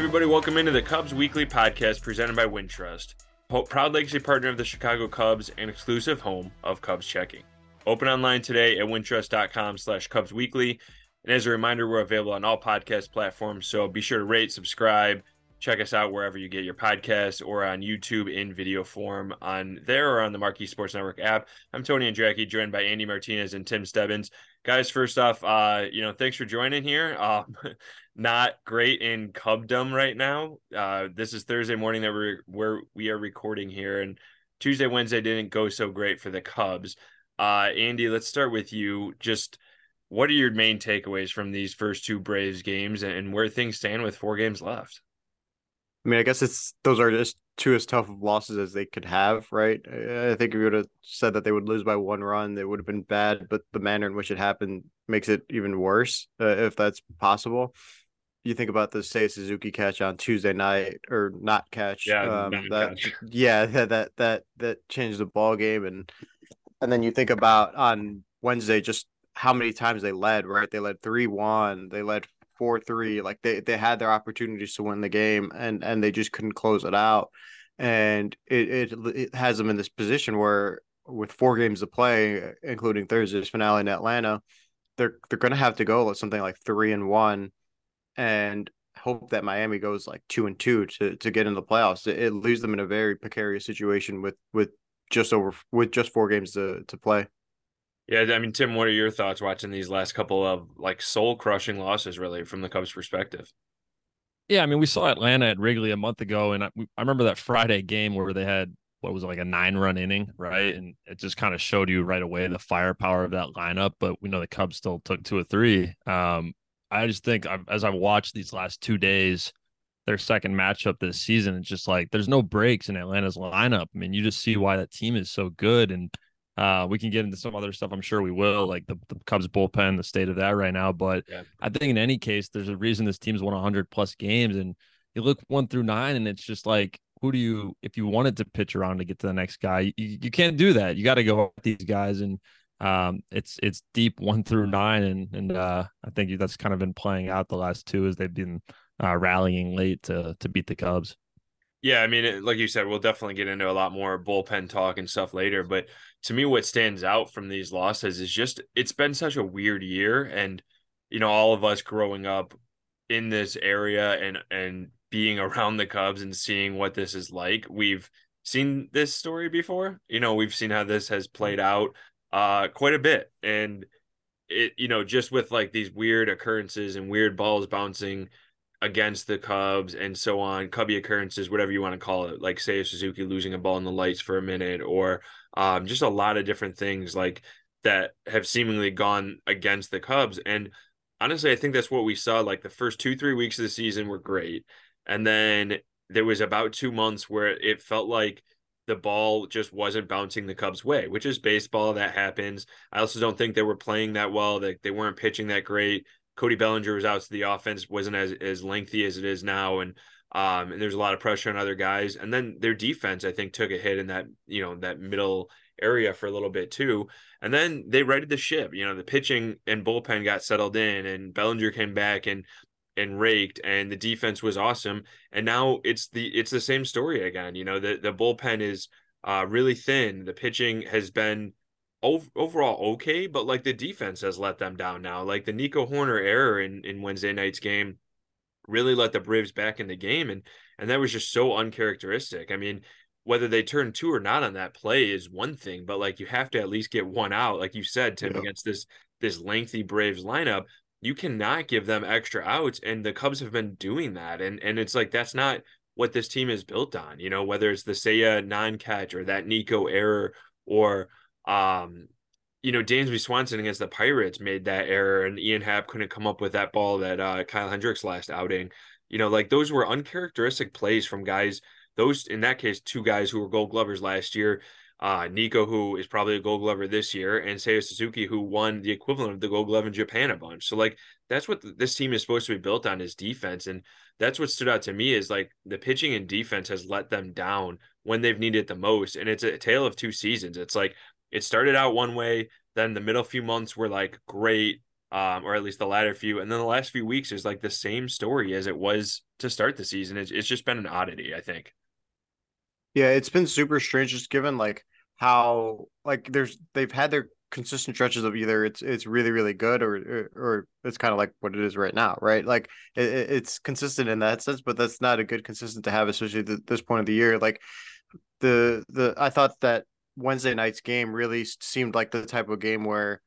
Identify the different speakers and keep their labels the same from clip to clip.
Speaker 1: everybody, welcome into the Cubs Weekly Podcast presented by Wintrust, proud legacy partner of the Chicago Cubs and exclusive home of Cubs Checking. Open online today at wintrust.com slash Cubs Weekly. And as a reminder, we're available on all podcast platforms, so be sure to rate, subscribe, check us out wherever you get your podcasts or on YouTube in video form on there or on the Marquee Sports Network app. I'm Tony Andracki, joined by Andy Martinez and Tim Stebbins. Guys, first off, uh, you know, thanks for joining here. Um, not great in Cubdom right now. Uh, this is Thursday morning that we're where we are recording here, and Tuesday, Wednesday didn't go so great for the Cubs. Uh, Andy, let's start with you. Just what are your main takeaways from these first two Braves games and where things stand with four games left?
Speaker 2: I mean, I guess it's those are just two as tough of losses as they could have, right? I think if you would have said that they would lose by one run, it would have been bad. But the manner in which it happened makes it even worse, uh, if that's possible. You think about the Seiya Suzuki catch on Tuesday night, or not catch,
Speaker 1: yeah,
Speaker 2: um, that, catch. yeah, that that that changed the ball game, and and then you think about on Wednesday just how many times they led, right? They led three one, they led four three. Like they they had their opportunities to win the game and and they just couldn't close it out. And it it, it has them in this position where with four games to play, including Thursday's finale in Atlanta, they're they're gonna have to go with something like three and one, and hope that Miami goes like two and two to to get in the playoffs. It, it leaves them in a very precarious situation with with just over with just four games to to play.
Speaker 1: Yeah, I mean, Tim, what are your thoughts watching these last couple of like soul crushing losses, really, from the Cubs' perspective?
Speaker 3: Yeah, I mean, we saw Atlanta at Wrigley a month ago, and I, I remember that Friday game where they had what was it, like a nine run inning, right? And it just kind of showed you right away the firepower of that lineup. But we know the Cubs still took two or three. Um, I just think I've, as I've watched these last two days, their second matchup this season, it's just like there's no breaks in Atlanta's lineup. I mean, you just see why that team is so good. And uh, we can get into some other stuff. I'm sure we will, like the, the Cubs bullpen, the state of that right now. But yeah. I think in any case, there's a reason this team's won 100 plus games. And you look one through nine, and it's just like, who do you, if you wanted to pitch around to get to the next guy, you, you can't do that. You got to go with these guys. And um, it's it's deep one through nine, and and uh, I think that's kind of been playing out the last two as they've been uh, rallying late to to beat the Cubs.
Speaker 1: Yeah, I mean, like you said, we'll definitely get into a lot more bullpen talk and stuff later. But to me, what stands out from these losses is just it's been such a weird year, and you know, all of us growing up in this area and and being around the Cubs and seeing what this is like, we've seen this story before. You know, we've seen how this has played out uh quite a bit, and it you know just with like these weird occurrences and weird balls bouncing against the Cubs and so on, Cubby occurrences, whatever you want to call it, like Seiya Suzuki losing a ball in the lights for a minute, or um, just a lot of different things like that have seemingly gone against the Cubs. And honestly, I think that's what we saw. Like the first two, three weeks of the season were great. And then there was about two months where it felt like the ball just wasn't bouncing the Cubs' way, which is baseball. That happens. I also don't think they were playing that well. That they, they weren't pitching that great. Cody Bellinger was out, so the offense wasn't as as lengthy as it is now, and um, and there's a lot of pressure on other guys. And then their defense, I think, took a hit in that you know that middle area for a little bit too. And then they righted the ship. You know, the pitching and bullpen got settled in, and Bellinger came back and and raked, and the defense was awesome. And now it's the it's the same story again. You know, the the bullpen is uh, really thin. The pitching has been overall okay, but like the defense has let them down now. Like the Nico Hoerner error in in Wednesday night's game really let the Braves back in the game, and and that was just so uncharacteristic. I mean, whether they turn two or not on that play is one thing, but like you have to at least get one out, like you said, Tim, yeah. against this this lengthy Braves lineup. You cannot give them extra outs, and the Cubs have been doing that, and and it's like that's not what this team is built on. You know, whether it's the Seiya non catch or that Nico error or um, you know, Dansby Swanson against the Pirates made that error, and Ian Happ couldn't come up with that ball that uh, Kyle Hendricks last outing. You know, like those were uncharacteristic plays from guys. Those in that case, two guys who were Gold Glovers last year. Uh, Nico, who is probably a Gold Glover this year, and Seiya Suzuki, who won the equivalent of the Gold Glove in Japan a bunch. So, like, that's what this team is supposed to be built on is defense, and that's what stood out to me is like the pitching and defense has let them down when they've needed the most, and it's a tale of two seasons. It's like it started out one way, then the middle few months were like great, um, or at least the latter few. And then the last few weeks is like the same story as it was to start the season. It's, it's just been an oddity, I think.
Speaker 2: Yeah, it's been super strange just given like how like there's they've had their consistent stretches of either it's it's really really good or or, or it's kind of like what it is right now, right? Like it, it's consistent in that sense, but that's not a good consistent to have, especially at this point of the year. Like the the I thought that Wednesday night's game really seemed like the type of game where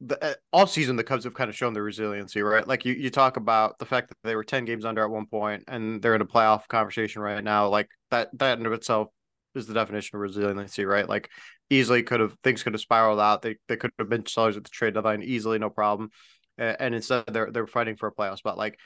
Speaker 2: the, uh, all season the Cubs have kind of shown their resiliency, right? Like you, you talk about the fact that they were 10 games under at one point and they're in a playoff conversation right now. Like that that in of itself is the definition of resiliency, right? Like easily could have things could have spiraled out. They they could have been sellers at the trade deadline easily, no problem. And instead they're they're fighting for a playoff spot. Like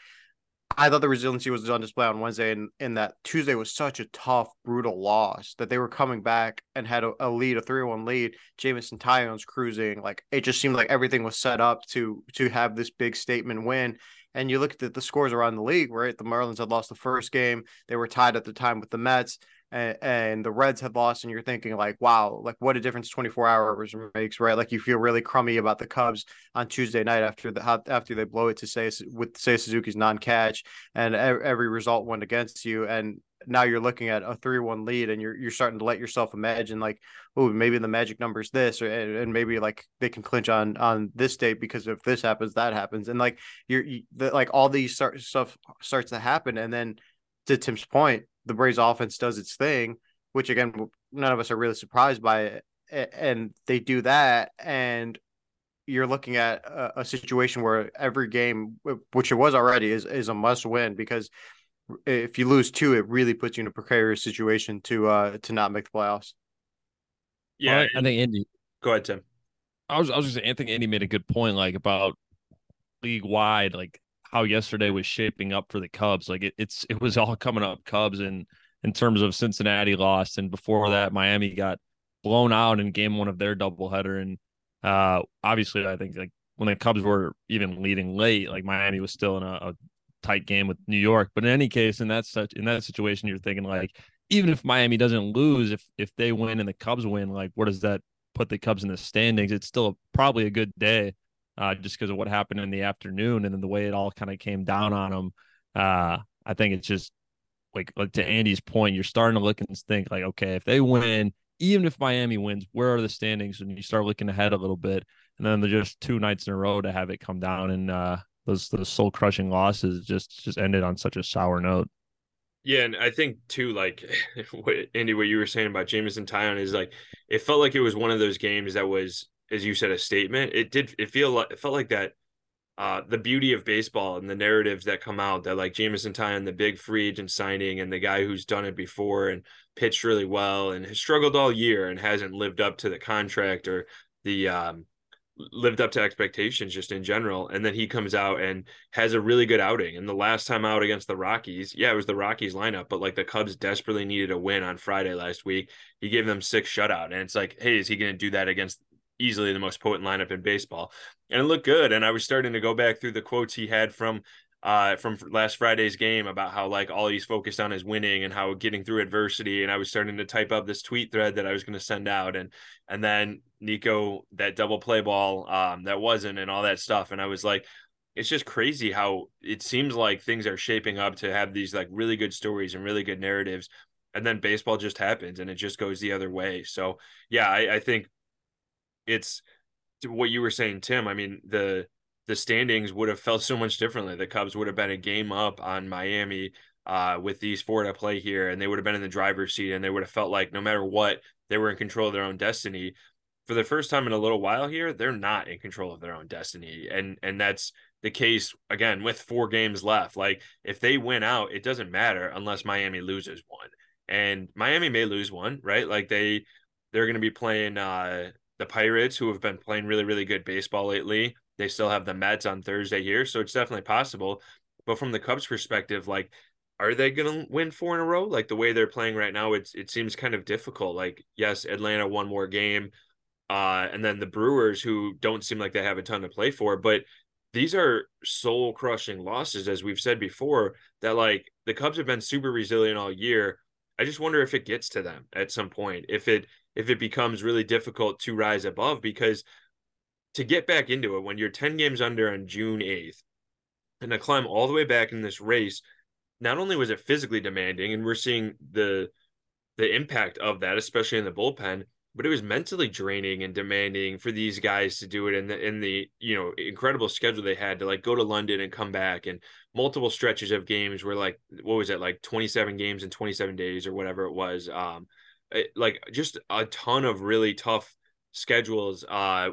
Speaker 2: I thought the resiliency was on display on Wednesday, and, and that Tuesday was such a tough, brutal loss that they were coming back and had a, a lead, a three-one lead. Jameson Taillon's cruising, like it just seemed like everything was set up to to have this big statement win. And you look at the, the scores around the league, right? The Marlins had lost the first game; they were tied at the time with the Mets and, the Reds had lost, and you're thinking like, wow, like what a difference 24 hours makes, right? Like you feel really crummy about the Cubs on Tuesday night after the after they blow it to say with Seiya Suzuki's non-catch, and every result went against you, and now you're looking at a three-one lead, and you're you're starting to let yourself imagine like, oh, maybe the magic number is this, or and maybe like they can clinch on on this date because if this happens, that happens, and like you're you, the, like all these start, stuff starts to happen, and then to Tim's point the Braves offense does its thing, which again, none of us are really surprised by it. And they do that, and you're looking at a, a situation where every game, which it was already, is is a must win because if you lose two, it really puts you in a precarious situation to uh to not make the playoffs.
Speaker 3: Yeah, well, I think Andy.
Speaker 1: Go ahead, Tim.
Speaker 3: I was I was just saying, I think Andy made a good point, like about league wide, like how yesterday was shaping up for the Cubs. Like it, it's it was all coming up Cubs and in terms of Cincinnati lost and before that Miami got blown out in game one of their doubleheader. And uh obviously I think like when the Cubs were even leading late, like Miami was still in a, a tight game with New York. But in any case, in that such in that situation, you're thinking like even if Miami doesn't lose, if if they win and the Cubs win, like where does that put the Cubs in the standings? It's still probably a good day uh, just because of what happened in the afternoon and then the way it all kind of came down on them. Uh, I think it's just like, like to Andy's point, you're starting to look and think like, okay, if they win, even if Miami wins, where are the standings? And you start looking ahead a little bit, and then they're just two nights in a row to have it come down, and uh, those those soul crushing losses just just ended on such a sour note.
Speaker 1: Yeah, and I think too, like what Andy, what you were saying about Jameson Taillon is like it felt like it was one of those games that was as you said, a statement. It did. It feel like it felt like that. Uh, the beauty of baseball and the narratives that come out that like Jameson Taillon, the big free agent signing, and the guy who's done it before and pitched really well and has struggled all year and hasn't lived up to the contract or the um, lived up to expectations just in general. And then he comes out and has a really good outing. And the last time out against the Rockies, yeah, it was the Rockies lineup, but like the Cubs desperately needed a win on Friday last week. He gave them six shutout. And it's like, hey, is he going to do that against easily the most potent lineup in baseball. And it looked good. And I was starting to go back through the quotes he had from uh from last Friday's game about how like all he's focused on is winning and how getting through adversity. And I was starting to type up this tweet thread that I was going to send out. And and then Nico that double play ball um that wasn't and all that stuff. And I was like, it's just crazy how it seems like things are shaping up to have these like really good stories and really good narratives and then baseball just happens and it just goes the other way so yeah i, I think it's what you were saying, Tim. I mean, the the standings would have felt so much differently. The Cubs would have been a game up on Miami uh, with these four to play here, and they would have been in the driver's seat, and they would have felt like no matter what, they were in control of their own destiny. For the first time in a little while here, they're not in control of their own destiny, and and that's the case again with four games left. Like if they win out, it doesn't matter unless Miami loses one, and Miami may lose one, right? Like they they're going to be playing uh, the Pirates, who have been playing really, really good baseball lately. They still have the Mets on Thursday here, so it's definitely possible. But from the Cubs' perspective, like, are they going to win four in a row? Like the way they're playing right now, it's it seems kind of difficult. Like, yes, Atlanta one more game, uh, and then the Brewers, who don't seem like they have a ton to play for, but these are soul crushing losses, as we've said before. That like the Cubs have been super resilient all year. I just wonder if it gets to them at some point. If it if it becomes really difficult to rise above because to get back into it when you're 10 games under on June 8th and to climb all the way back in this race, not only was it physically demanding, and we're seeing the the impact of that, especially in the bullpen, but it was mentally draining and demanding for these guys to do it in the in the you know incredible schedule they had to like go to London and come back and multiple stretches of games were like what was it like 27 games in 27 days or whatever it was um like just a ton of really tough schedules uh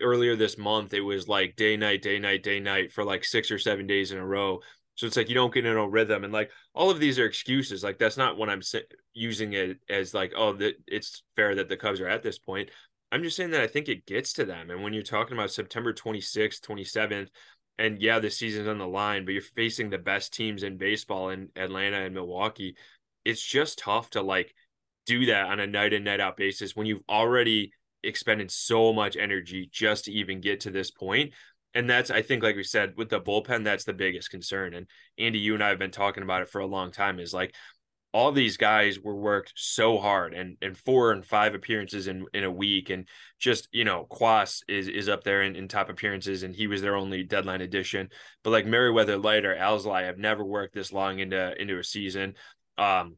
Speaker 1: earlier this month it was like day night day night day night for like 6 or 7 days in a row so it's like you don't get in a rhythm, and like all of these are excuses. Like that's not what I'm using it as like oh that it's fair that the Cubs are at this point. I'm just saying that I think it gets to them. And when you're talking about September 26th, 27th, and yeah, the season's on the line, but you're facing the best teams in baseball in Atlanta and Milwaukee, it's just tough to like do that on a night in, night out basis when you've already expended so much energy just to even get to this point. And that's I think like we said with the bullpen that's the biggest concern. And Andy you and I have been talking about it for a long time is like all these guys were worked so hard and and four and five appearances in in a week. And just you know Cuas is is up there in, in top appearances and he was their only deadline addition. But like Merryweather Leiter Alzolay have never worked this long into into a season. Um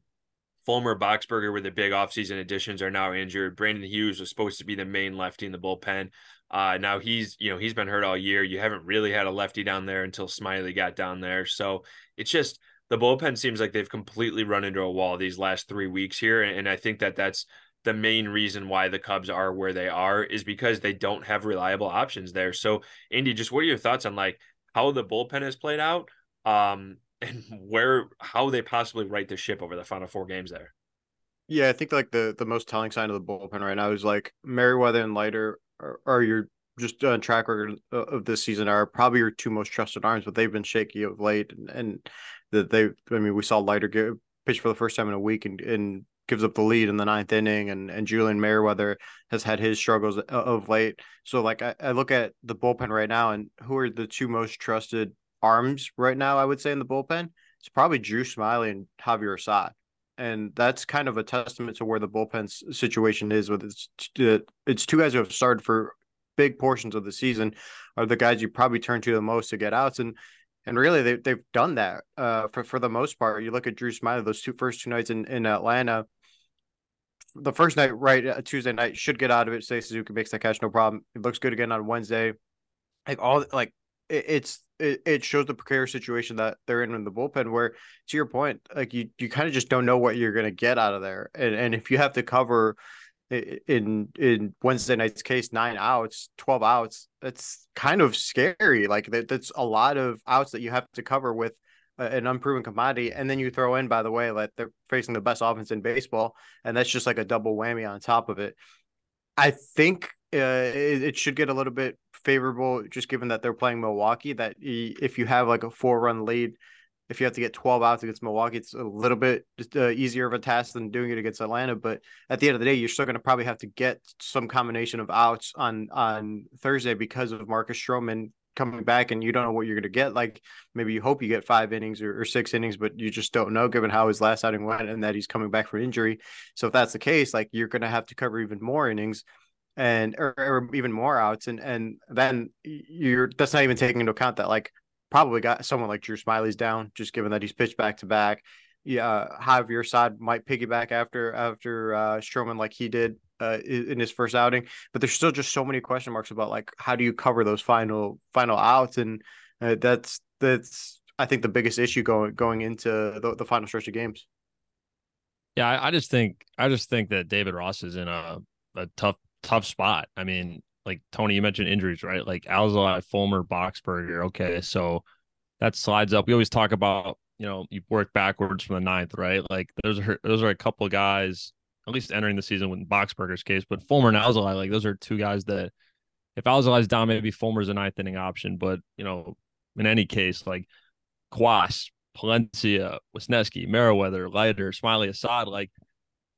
Speaker 1: Fulmer Boxberger were the big offseason additions are now injured. Brandon Hughes was supposed to be the main lefty in the bullpen. Uh, now he's, you know, he's been hurt all year. You haven't really had a lefty down there until Smyly got down there. So it's just the bullpen seems like they've completely run into a wall these last three weeks here. And I think that that's the main reason why the Cubs are where they are is because they don't have reliable options there. So Andy, just what are your thoughts on like how the bullpen has played out? Um, and where how they possibly right the ship over the final four games there.
Speaker 2: Yeah, I think like the the most telling sign of the bullpen right now is like Merryweather and Leiter are, are your just on track record uh, of this season are probably your two most trusted arms, but they've been shaky of late, and, and that they. I mean, we saw Leiter get pitch for the first time in a week and, and gives up the lead in the ninth inning, and and Julian Merryweather has had his struggles uh, of late. So like I, I look at the bullpen right now, and who are the two most trusted arms right now? I would say in the bullpen, it's probably Drew Smyly and Javier Assad. And that's kind of a testament to where the bullpen situation is with its it's two guys who have started for big portions of the season are the guys you probably turn to the most to get outs. And and really they they've done that uh for for the most part. You look at Drew Smyly, those two first two nights in in Atlanta the first night right uh, Tuesday night should get out of it. Seiya Suzuki makes that catch no problem. It looks good again on Wednesday. Like all like it, it's it, it shows the precarious situation that they're in in the bullpen where to your point like you you kind of just don't know what you're going to get out of there. And and if you have to cover in in Wednesday night's case nine outs 12 outs that's kind of scary. Like that, that's a lot of outs that you have to cover with an unproven commodity. And then you throw in by the way like they're facing the best offense in baseball and that's just like a double whammy on top of it. I think uh, it, it should get a little bit favorable, just given that they're playing Milwaukee. That if you have like a four run lead, if you have to get 12 outs against Milwaukee, it's a little bit just, uh, easier of a task than doing it against Atlanta. But at the end of the day, you're still going to probably have to get some combination of outs on on Thursday because of Marcus Stroman coming back, and you don't know what you're going to get. Like maybe you hope you get five innings or, or, six innings, but you just don't know given how his last outing went and that he's coming back from injury. So if that's the case, like you're going to have to cover even more innings and or, or, even more outs and and then you're that's not even taking into account that like probably got someone like Drew Smyly's down just given that he's pitched back to back. Yeah Javier Assad might piggyback after after uh Stroman like he did uh in his first outing but there's still just so many question marks about like how do you cover those final final outs? And uh, that's that's I think the biggest issue going going into the, the final stretch of games.
Speaker 3: Yeah I, I just think I just think that David Ross is in a a tough tough spot. I mean, like Tony, you mentioned injuries, right? Like Alzolay, Fulmer, Boxberger. Okay, so that slides up. We always talk about, you know, you work backwards from the ninth, right? Like those are those are a couple guys, at least entering the season with Boxberger's case, but Fulmer and Alzolay, like those are two guys that if Alzolay's down, maybe Fulmer's a ninth inning option. But you know, in any case, like Cuas, Palencia, Wesneski, Merryweather, Leiter, Smyly, Assad, like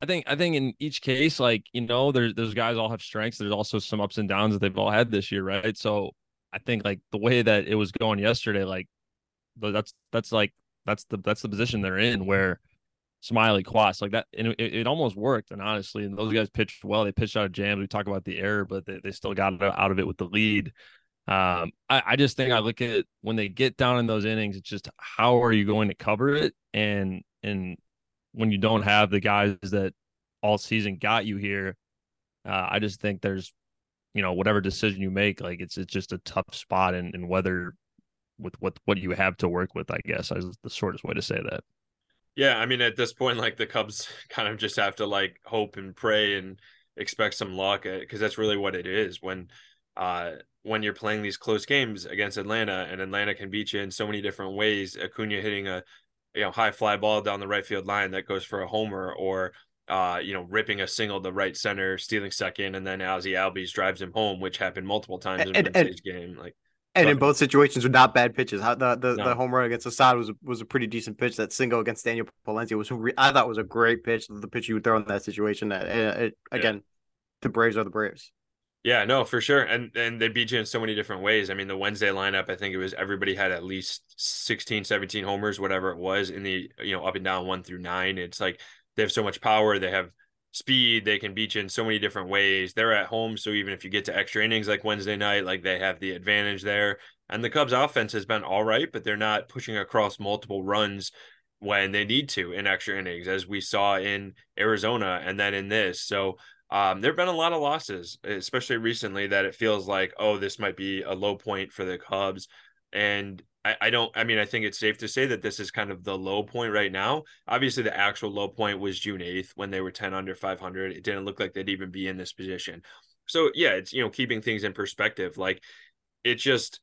Speaker 3: I think I think in each case, like you know, there's those guys all have strengths. There's also some ups and downs that they've all had this year, right? So I think like the way that it was going yesterday, like that's that's like that's the that's the position they're in where Smyly Cuas like that, and it, it, almost worked. And honestly, and those guys pitched well. They pitched out of jams. We talk about the error, but they, they still got out of it with the lead. Um, I, I just think I look at when they get down in those innings, it's just how are you going to cover it? And and when you don't have the guys that all season got you here, uh, I just think there's, you know, whatever decision you make, like it's it's just a tough spot and, and whether with what what you have to work with, I guess is the shortest way to say that.
Speaker 1: Yeah, I mean, at this point, like the Cubs kind of just have to like hope and pray and expect some luck because that's really what it is when uh when you're playing these close games against Atlanta and Atlanta can beat you in so many different ways. Acuna hitting a you know high fly ball down the right field line that goes for a homer or uh, you know, ripping a single to right center, stealing second, and then Ozzie Albies drives him home, which happened multiple times in and, and, game. Like,
Speaker 2: and but, in both situations were not bad pitches. How the the, no. the home run against Assad was was a pretty decent pitch. That single against Daniel Palencia was re- I thought was a great pitch. The pitch you would throw in that situation. That it, it, again, yeah. the Braves are the Braves.
Speaker 1: Yeah, no, for sure. And and they beat you in so many different ways. I mean, the Wednesday lineup, I think it was everybody had at least 16, 17 homers, whatever it was, in the you know, up and down one through nine. It's like they have so much power. They have speed. They can beat you in so many different ways. They're at home, so even if you get to extra innings like Wednesday night, like they have the advantage there. And the Cubs offense has been all right, but they're not pushing across multiple runs when they need to in extra innings, as we saw in Arizona and then in this. So um, there have been a lot of losses, especially recently, that it feels like, oh, this might be a low point for the Cubs. And I, I don't I mean I think it's safe to say that this is kind of the low point right now. Obviously the actual low point was June 8th when they were 10 under 500. It didn't look like they'd even be in this position. So yeah, it's you know keeping things in perspective. Like it just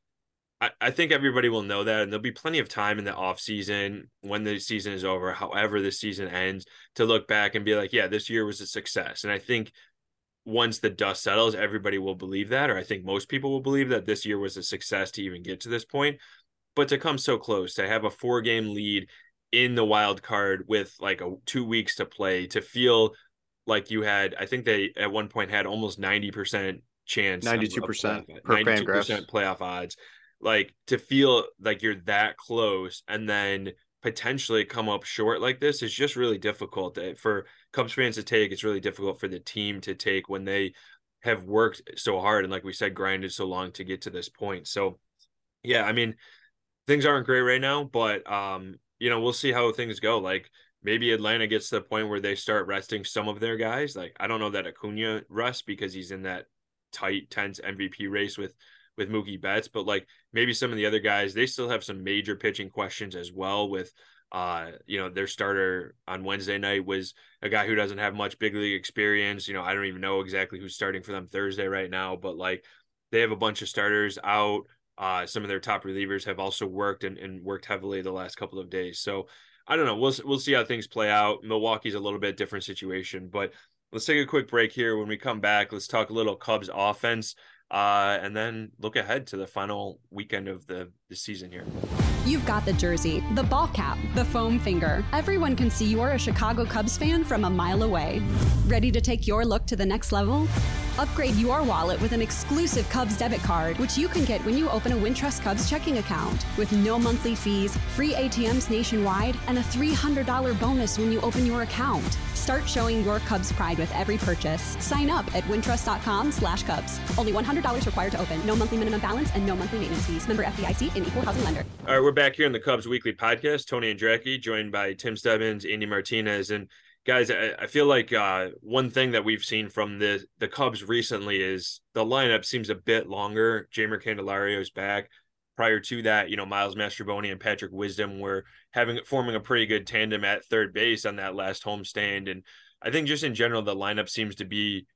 Speaker 1: I, I think everybody will know that and there'll be plenty of time in the off season when the season is over, however the season ends, to look back and be like, yeah, this year was a success. And I think once the dust settles, everybody will believe that, or I think most people will believe that this year was a success to even get to this point but to come so close, to have a four game lead in the wild card with like a two weeks to play, to feel like you had, I think they at one point had almost 90% chance,
Speaker 2: 92%
Speaker 1: per 92% playoff odds. Like to feel like you're that close and then potentially come up short like this is just really difficult for Cubs fans to take. It's really difficult for the team to take when they have worked so hard and like we said, grinded so long to get to this point. So yeah, I mean, things aren't great right now, but um, you know, we'll see how things go. Like maybe Atlanta gets to the point where they start resting some of their guys. Like I don't know that Acuna rests because he's in that tight, tense MVP race with with Mookie Betts, but like maybe some of the other guys, they still have some major pitching questions as well. With uh, you know, their starter on Wednesday night was a guy who doesn't have much big league experience. You know, I don't even know exactly who's starting for them Thursday right now, but like they have a bunch of starters out. Uh, some of their top relievers have also worked and, and worked heavily the last couple of days. So I don't know. We'll we'll see how things play out. Milwaukee's a little bit different situation, but let's take a quick break here. When we come back, let's talk a little Cubs offense, uh, and then look ahead to the final weekend of the the season here.
Speaker 4: You've got the jersey, the ball cap, the foam finger. Everyone can see you're a Chicago Cubs fan from a mile away. Ready to take your look to the next level? Upgrade your wallet with an exclusive Cubs debit card, which you can get when you open a Wintrust Cubs checking account. With no monthly fees, free ATMs nationwide, and a $300 bonus when you open your account. Start showing your Cubs pride with every purchase. Sign up at wintrust.com slash Cubs. Only $100 required to open. No monthly minimum balance and no monthly maintenance fees. Member FDIC and equal housing lender.
Speaker 1: All right, we're back here in the Cubs Weekly Podcast. Tony Andracki, joined by Tim Stebbins, Andy Martinez, and guys, I, I feel like uh, one thing that we've seen from the the Cubs recently is the lineup seems a bit longer. Jeimer Candelario's back prior to that, you know, Miles Mastrobuoni and Patrick Wisdom were having forming a pretty good tandem at third base on that last homestand. And I think just in general, the lineup seems to be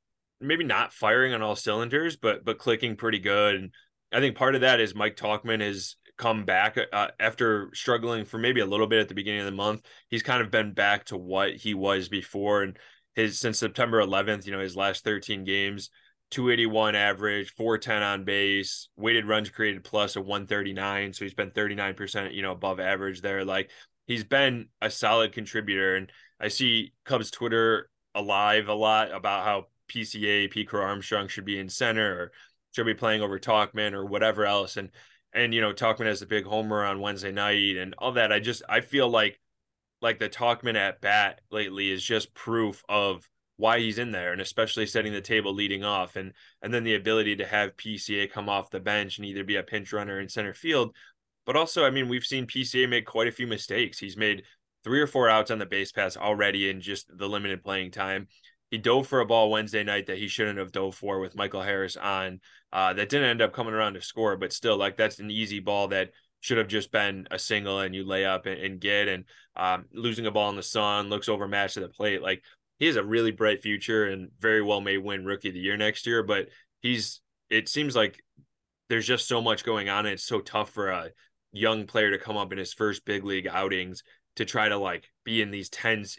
Speaker 1: maybe not firing on all cylinders, but but clicking pretty good. And I think part of that is Mike Tauchman has come back uh, after struggling for maybe a little bit at the beginning of the month. He's kind of been back to what he was before, and his since September 11th, you know, his last 13 games 281 average, 410 on base, weighted runs created plus a 139. So he's been 39%, you know, above average there. Like he's been a solid contributor. And I see Cubs Twitter alive a lot about how PCA, Pete Crow-Armstrong should be in center or should be playing over Tauchman or whatever else. And, and, you know, Tauchman has the big homer on Wednesday night and all that. I just, I feel like like the Tauchman at bat lately is just proof of why he's in there and especially setting the table leading off and and then the ability to have PCA come off the bench and either be a pinch runner in center field but also I mean we've seen PCA make quite a few mistakes he's made three or four outs on the base pass already in just the limited playing time he dove for a ball Wednesday night that he shouldn't have dove for with Michael Harris on uh, that didn't end up coming around to score but still like that's an easy ball that should have just been a single and you lay up and, and get and um, losing a ball in the sun looks overmatched to the plate like he has a really bright future and very well may win rookie of the year next year. But he's it seems like there's just so much going on. And it's so tough for a young player to come up in his first big league outings to try to like be in these tense,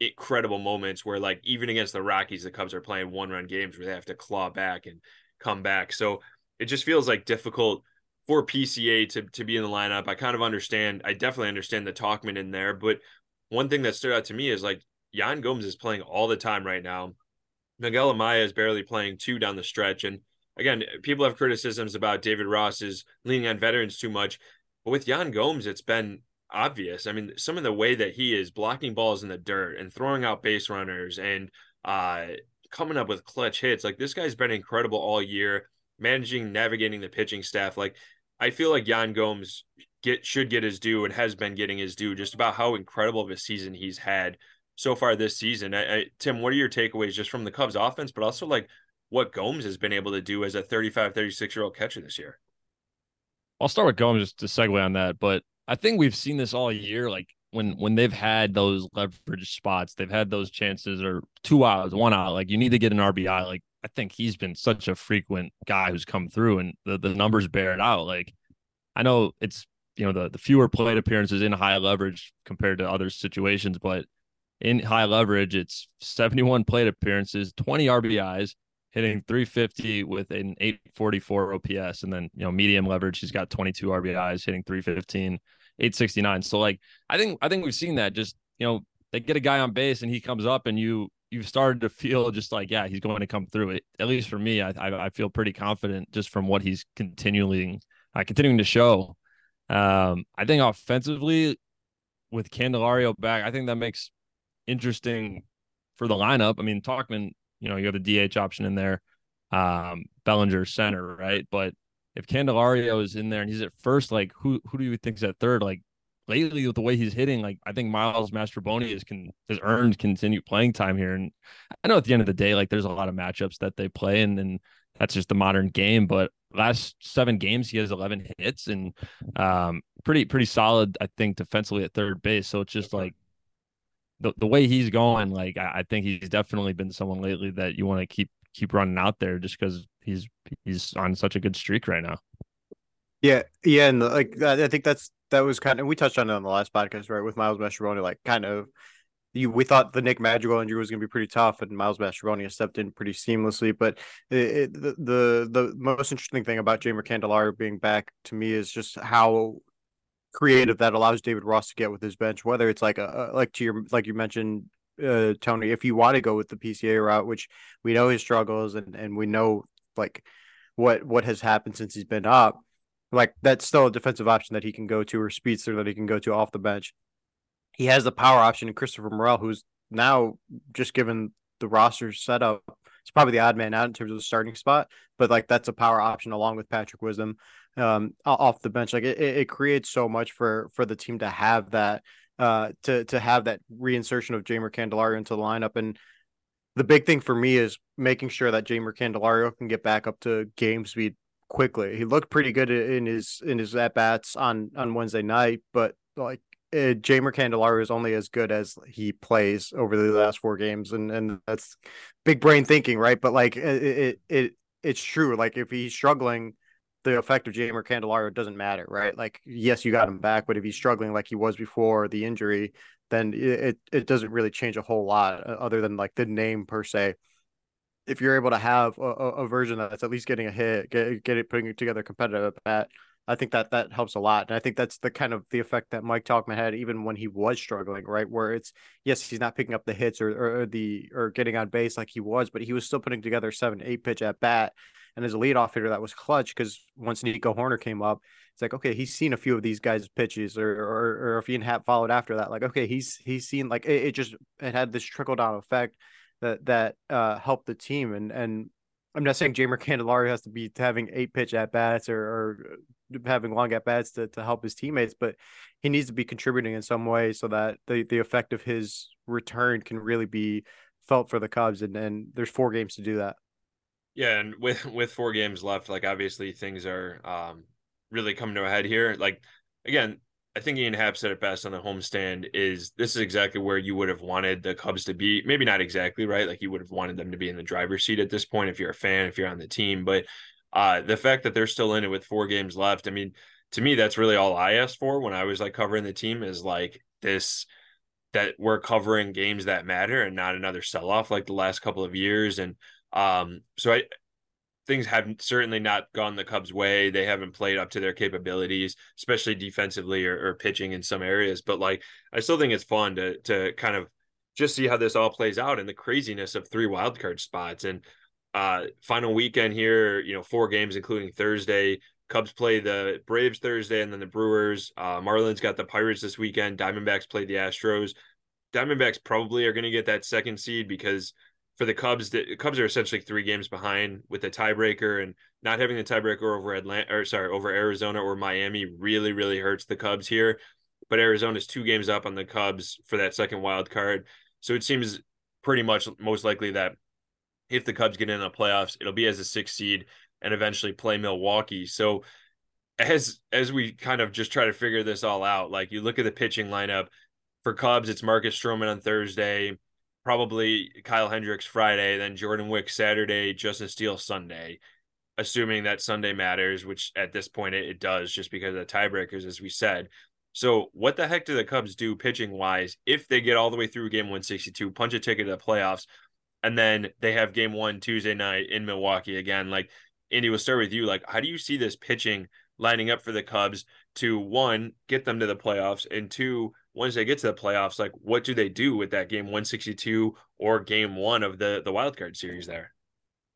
Speaker 1: incredible moments where like even against the Rockies, the Cubs are playing one run games where they have to claw back and come back. So it just feels like difficult for PCA to to be in the lineup. I kind of understand. I definitely understand the Tauchman in there, but one thing that stood out to me is like Yan Gomes is playing all the time right now. Miguel Amaya is barely playing two down the stretch. And again, people have criticisms about David Ross is leaning on veterans too much. But with Yan Gomes, it's been obvious. I mean, some of the way that he is blocking balls in the dirt and throwing out base runners and uh, coming up with clutch hits, like this guy's been incredible all year, managing, navigating the pitching staff. Like, I feel like Yan Gomes get should get his due and has been getting his due just about how incredible of a season he's had so far this season. I, I, Tim, what are your takeaways just from the Cubs offense, but also like what Gomes has been able to do as a 35, 36 year old catcher this year?
Speaker 3: I'll start with Gomes just to segue on that, but I think we've seen this all year. Like when when they've had those leverage spots, they've had those chances or two outs, one out. Like you need to get an RBI. Like I think he's been such a frequent guy who's come through, and the the numbers bear it out. Like I know it's you know the the fewer plate appearances in high leverage compared to other situations, but in high leverage, it's 71 plate appearances, 20 RBIs, hitting 350 with an 844 OPS. And then, you know, medium leverage, he's got 22 RBIs, hitting 315, 869. So like I think I think we've seen that just, you know, they get a guy on base and he comes up and you you've started to feel just like, yeah, he's going to come through it. At least for me, I I, I feel pretty confident just from what he's continuing uh, continuing to show. Um, I think offensively with Candelario back, I think that makes interesting for the lineup. I mean, Tauchman, you know, you have the DH option in there, um, Bellinger center, right? But if Candelario is in there and he's at first, like who who do you think's at third? Like lately with the way he's hitting, like I think Miles Mastrobuoni is can has earned continued playing time here. And I know at the end of the day, like there's a lot of matchups that they play and and that's just the modern game. But last seven games he has 11 hits and um pretty pretty solid, I think, defensively at third base. So it's just like the, the way he's going, like I, I think he's definitely been someone lately that you want to keep keep running out there just because he's he's on such a good streak right now.
Speaker 2: Yeah, yeah, and like I think that's that was kind of we touched on it on the last podcast, right? With Miles Mastrobuoni, like kind of you we thought the Nick Madrigal injury was going to be pretty tough, and Miles Mastrobuoni stepped in pretty seamlessly. But it, it, the, the the most interesting thing about Jeimer Candelario being back to me is just how creative that allows David Ross to get with his bench, whether it's like a, like to your like you mentioned, uh, Tony, if you want to go with the PCA route, which we know his struggles and and we know like what what has happened since he's been up, like that's still a defensive option that he can go to or speedster that he can go to off the bench. He has the power option in Christopher Morel, who's now just given the roster setup. It's probably the odd man out in terms of the starting spot, but like that's a power option along with Patrick Wisdom um, off the bench. Like it, it creates so much for for the team to have that uh, to to have that reinsertion of Jeimer Candelario into the lineup. And the big thing for me is making sure that Jeimer Candelario can get back up to game speed quickly. He looked pretty good in his in his at bats on on Wednesday night, but like uh, Jeimer Candelario is only as good as he plays over the last four games, and and that's big brain thinking, right? But like it it, it it's true. Like if he's struggling the effect of Jeimer Candelario doesn't matter, right? Like, yes, you got him back, but if he's struggling like he was before the injury, then it it doesn't really change a whole lot uh, other than like the name per se. If you're able to have a, a version that's at least getting a hit, get, get it putting together competitive at bat, I think that that helps a lot, and I think that's the kind of the effect that Mike Tauchman had even when he was struggling, right? Where it's yes, he's not picking up the hits or, or, the or getting on base like he was, but he was still putting together seven, eight pitch at bat, and as a leadoff hitter, that was clutch because once Nico Hoerner came up, it's like okay, he's seen a few of these guys' pitches, or or, or if Ian Happ followed after that, like okay, he's he's seen like it, it just it had this trickle down effect that that uh, helped the team, and and I'm not saying Jeimer Candelario has to be having eight pitch at bats or, or having long at bats to, to help his teammates, but he needs to be contributing in some way so that the, the effect of his return can really be felt for the Cubs. And, and there's four games to do that.
Speaker 1: Yeah, and with with four games left, like obviously things are um, really coming to a head here. Like again, I think Ian Happ said it best on the homestand is this is exactly where you would have wanted the Cubs to be. Maybe not exactly right. Like you would have wanted them to be in the driver's seat at this point if you're a fan, if you're on the team. But uh, the fact that they're still in it with four games left, I mean, to me, that's really all I asked for when I was like covering the team is like this that we're covering games that matter and not another sell off like the last couple of years. And um, so I things have certainly not gone the Cubs' way. They haven't played up to their capabilities, especially defensively or, or, pitching in some areas. But like, I still think it's fun to to kind of just see how this all plays out and the craziness of three wildcard spots and uh final weekend here. You know, four games including Thursday. Cubs play the Braves Thursday and then the Brewers. Uh, Marlins got the Pirates this weekend. Diamondbacks play the Astros. Diamondbacks probably are going to get that second seed because for the Cubs, the Cubs are essentially three games behind with the tiebreaker, and not having the tiebreaker over Atlanta or sorry over Arizona or Miami really really hurts the Cubs here. But Arizona's two games up on the Cubs for that second wild card, so it seems pretty much most likely that if the Cubs get in the playoffs, it'll be as a six seed and eventually play Milwaukee. So as as we kind of just try to figure this all out, like you look at the pitching lineup for Cubs, it's Marcus Stroman on Thursday probably Kyle Hendricks Friday, then Jordan Wicks Saturday, Justin Steele Sunday, assuming that Sunday matters, which at this point it, it does just because of the tiebreakers, as we said. So, what the heck do the Cubs do pitching wise if they get all the way through game 162, punch a ticket to the playoffs, and then they have game one Tuesday night in Milwaukee again? Like, Andy, we'll start with you. Like, how do you see this pitching lining up for the Cubs to one, get them to the playoffs, and two, once they get to the playoffs, like what do they do with that game 162 or game one of the the wild card series there?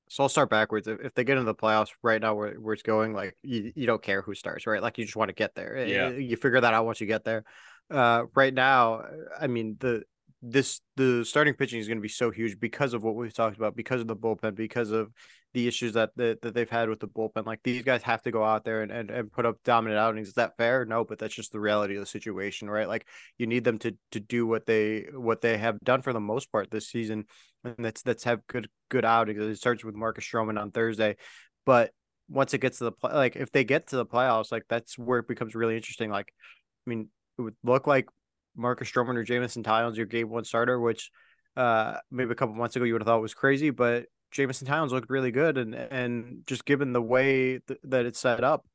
Speaker 2: So I'll start backwards. If, they get into the playoffs right now, where, where it's going, like you, you don't care who starts, right? Like you just want to get there.
Speaker 1: Yeah.
Speaker 2: You figure that out once you get there. Uh, right now, I mean the this the starting pitching is going to be so huge because of what we've talked about, because of the bullpen, because of the issues that, that that they've had with the bullpen. Like these guys have to go out there and, and, and put up dominant outings. Is that fair? No, but that's just the reality of the situation, right? Like you need them to to do what they what they have done for the most part this season, and that's that's have good good outings. It starts with Marcus Stroman on Thursday, but once it gets to the play, like if they get to the playoffs, like that's where it becomes really interesting. Like, I mean, it would look like Marcus Stroman or Jameson Taillon's your game one starter, which uh maybe a couple months ago you would have thought was crazy, but Jameson Taillons looked really good, and and just given the way th- that it's set up,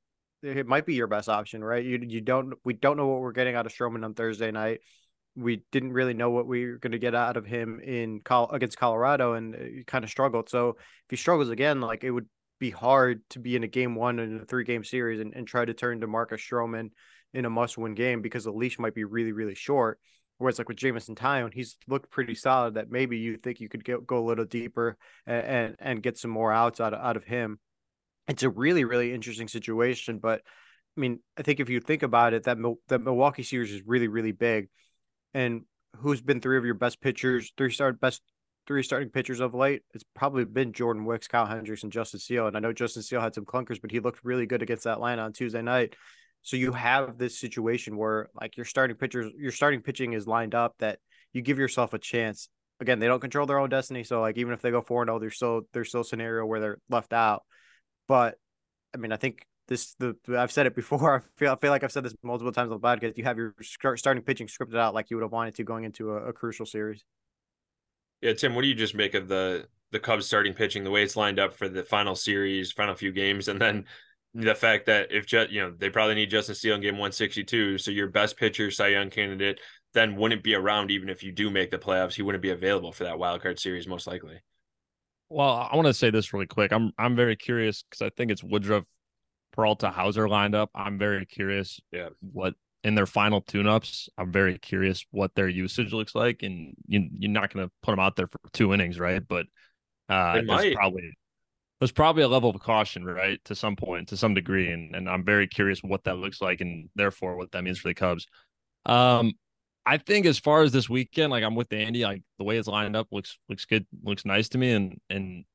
Speaker 2: it might be your best option, right? You you don't we don't know what we're getting out of Stroman on Thursday night. We didn't really know what we were going to get out of him in Col- against Colorado, and he kind of struggled. So if he struggles again, like it would be hard to be in a game one in a three game series and, and try to turn to Marcus Stroman in a must win game because the leash might be really, really short. Whereas like with Jameson Taillon, he's looked pretty solid. That maybe you think you could get, go a little deeper and, and, and get some more outs out of, out of him. It's a really really interesting situation, but I mean, I think if you think about it, that that Milwaukee series is really really big, and who's been three of your best pitchers, three start best three starting pitchers of late? It's probably been Jordan Wicks, Kyle Hendricks, and Justin Steele. And I know Justin Steele had some clunkers, but he looked really good against Atlanta on Tuesday night. So you have this situation where like your starting pitchers, your starting pitching is lined up that you give yourself a chance. Again, they don't control their own destiny. So like even if they go four and oh, there's still there's still a scenario where they're left out. But I mean, I think this the I've said it before. I feel I feel like I've said this multiple times on the podcast. You have your starting pitching scripted out like you would have wanted to going into a, a crucial series.
Speaker 1: Yeah, Tim, what do you just make of the the Cubs starting pitching, the way it's lined up for the final series, final few games, and then the fact that if just you know they probably need Justin Steele in game 162, so your best pitcher, Cy Young candidate, then wouldn't be around even if you do make the playoffs. He wouldn't be available for that wild card series most likely.
Speaker 3: Well, I want to say this really quick. I'm I'm very curious because I think it's Woodruff Peralta Houser lined up, I'm very curious.
Speaker 1: Yeah.
Speaker 3: What in their final tune-ups, I'm very curious what their usage looks like, and you, you're not going to put them out there for two innings, right? But uh,
Speaker 1: They might.
Speaker 3: probably there's probably a level of caution, right, to some point, to some degree, and and I'm very curious what that looks like, and therefore what that means for the Cubs. Um, I think as far as this weekend, like I'm with Andy, like the way it's lined up looks looks good, looks nice to me, and and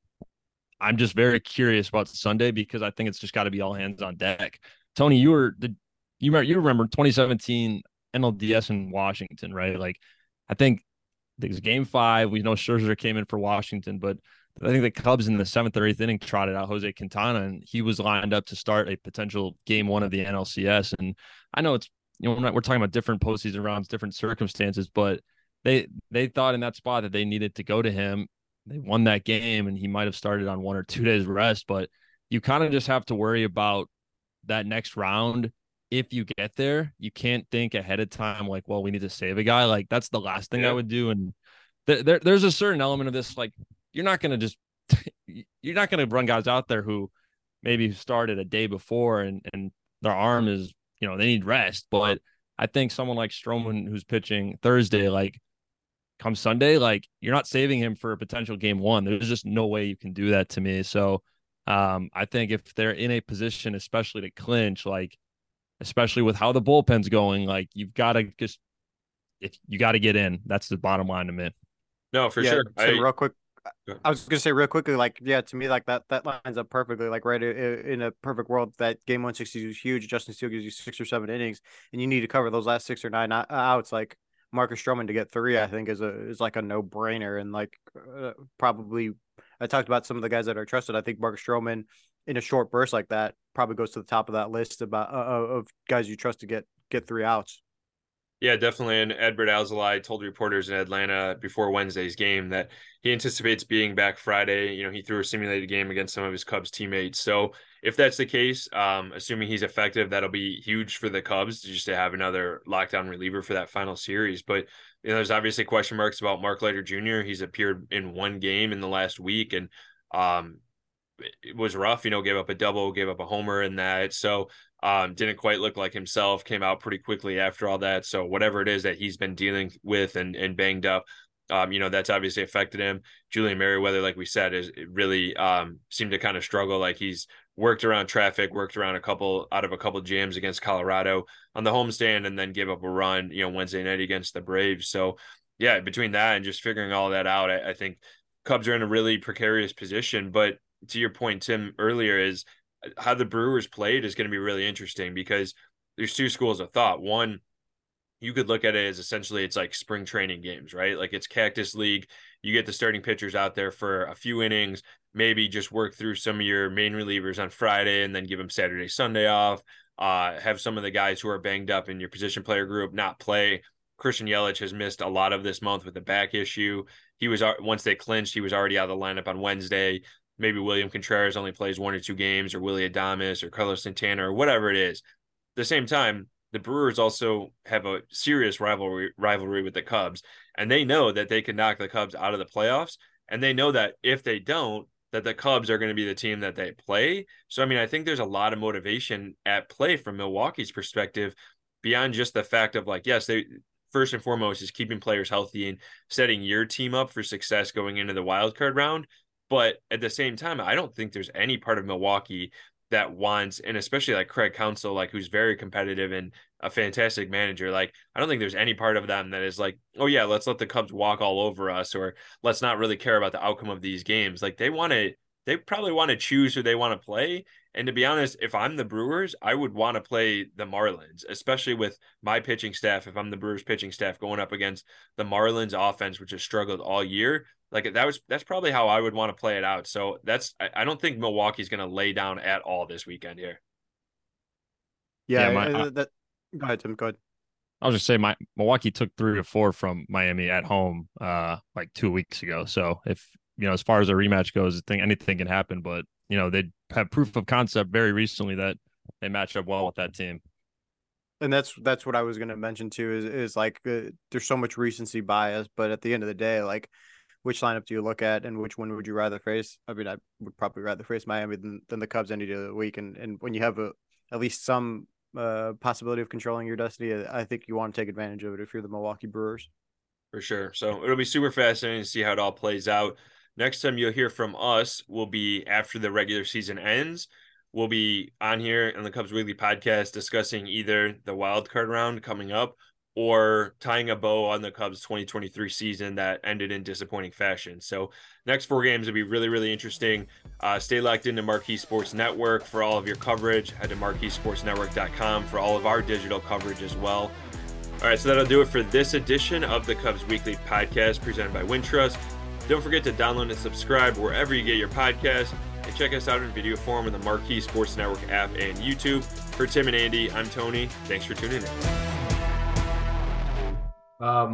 Speaker 3: I'm just very curious about Sunday because I think it's just got to be all hands on deck. Tony, you were the you remember you remember 2017 NLDS in Washington, right? Like I think was game five. We know Scherzer came in for Washington, but I think the Cubs in the seventh or eighth inning trotted out Jose Quintana, and he was lined up to start a potential game one of the NLCS. And I know it's you know we're, not, we're talking about different postseason rounds, different circumstances, but they they thought in that spot that they needed to go to him. They won that game, and he might have started on one or two days rest. But you kind of just have to worry about that next round. If you get there, you can't think ahead of time like, well, we need to save a guy. Like that's the last thing
Speaker 1: Yeah.
Speaker 3: I would do. And there, there there's a certain element of this like you're not going to just you're not going to run guys out there who maybe started a day before and and their arm is you know they need rest but i think someone like stroman who's pitching thursday like come sunday like you're not saving him for a potential game one there's just no way you can do that to me so um i think if they're in a position especially to clinch like especially with how the bullpen's going like you've got to just if you got to get in that's the bottom line to me
Speaker 1: No, for
Speaker 2: yeah,
Speaker 1: sure.
Speaker 2: so
Speaker 1: I,
Speaker 2: real quick,
Speaker 1: Go ahead.
Speaker 2: I was gonna say real quickly, like yeah, to me, like that that lines up perfectly. Like right in a perfect world, that game one sixty is huge. Justin Steele gives you six or seven innings, and you need to cover those last six or nine o- outs. Like Marcus Stroman to get three, I think is a is like a no brainer, and like uh, probably I talked about some of the guys that are trusted. I think Marcus Stroman in a short burst like that probably goes to the top of that list about uh, of guys you trust to get get three outs.
Speaker 1: Yeah, definitely. And Adbert Alzolay told reporters in Atlanta before Wednesday's game that he anticipates being back Friday. You know, he threw a simulated game against some of his Cubs teammates. So if that's the case, um, assuming he's effective, that'll be huge for the Cubs just to have another lockdown reliever for that final series. But you know, there's obviously question marks about Mark Leiter Jr. He's appeared in one game in the last week, and um, it was rough. You know, gave up a double, gave up a homer in that. So um, didn't quite look like himself. Came out pretty quickly after all that. So whatever it is that he's been dealing with and and banged up, um, you know, that's obviously affected him. Julian Merryweather, like we said, is really um seemed to kind of struggle. Like he's worked around traffic, worked around a couple out of a couple jams against Colorado on the homestand, and then gave up a run, you know, Wednesday night against the Braves. So yeah, between that and just figuring all that out, I, I think Cubs are in a really precarious position. But to your point, Tim, earlier is how the Brewers played is going to be really interesting because there's two schools of thought. One, you could look at it as essentially it's like spring training games, right? Like it's Cactus League. You get the starting pitchers out there for a few innings, maybe just work through some of your main relievers on Friday and then give them Saturday, Sunday off. Uh, have some of the guys who are banged up in your position player group not play. Christian Yelich has missed a lot of this month with a back issue. He was once they clinched, he was already out of the lineup on Wednesday maybe William Contreras only plays one or two games, or Willy Adames, or Carlos Santana, or whatever it is. At the same time, the Brewers also have a serious rivalry rivalry with the Cubs, and they know that they can knock the Cubs out of the playoffs, and they know that if they don't, that the Cubs are going to be the team that they play. So I mean, I think there's a lot of motivation at play from Milwaukee's perspective beyond just the fact of like, yes, they first and foremost is keeping players healthy and setting your team up for success going into the wild card round. But at the same time, I don't think there's any part of Milwaukee that wants, and especially like Craig Counsell, like who's very competitive and a fantastic manager. Like, I don't think there's any part of them that is like, oh yeah, let's let the Cubs walk all over us, or let's not really care about the outcome of these games. Like they want to, they probably want to choose who they want to play. And to be honest, if I'm the Brewers, I would want to play the Marlins, especially with my pitching staff. If I'm the Brewers pitching staff going up against the Marlins offense, which has struggled all year, like that was that's probably how I would want to play it out. So that's I, I don't think Milwaukee's going to lay down at all this weekend here.
Speaker 2: Yeah,
Speaker 3: Yeah, my-
Speaker 2: uh, that. Go ahead, Tim. Go ahead.
Speaker 3: I'll just say my Milwaukee took three to four from Miami at home uh like two weeks ago. So if you know as far as a rematch goes, I think anything can happen. But you know they have proof of concept very recently that they match up well with that team.
Speaker 2: and that's that's what I was going to mention too is is like uh, there's so much recency bias, but at the end of the day, like which lineup do you look at, and which one would you rather face? I mean, I would probably rather face Miami than, than the Cubs any day of the week. And and when you have a at least some uh, possibility of controlling your destiny, I think you want to take advantage of it if you're the Milwaukee Brewers.
Speaker 1: For sure. So it'll be super fascinating to see how it all plays out. Next time you'll hear from us will be after the regular season ends. We'll be on here on the Cubs Weekly podcast discussing either the wild card round coming up or tying a bow on the Cubs 2023 season that ended in disappointing fashion. So, next four games will be really, really interesting. Uh, stay locked into Marquee Sports Network for all of your coverage. Head to marqueesportsnetwork.com for all of our digital coverage as well. All right, so that'll do it for this edition of the Cubs Weekly podcast presented by Wintrust. Don't forget to download and subscribe wherever you get your podcasts. And check us out in video form on the Marquee Sports Network app and YouTube. For Tim and Andy, I'm Tony. Thanks for tuning in.
Speaker 5: Uh,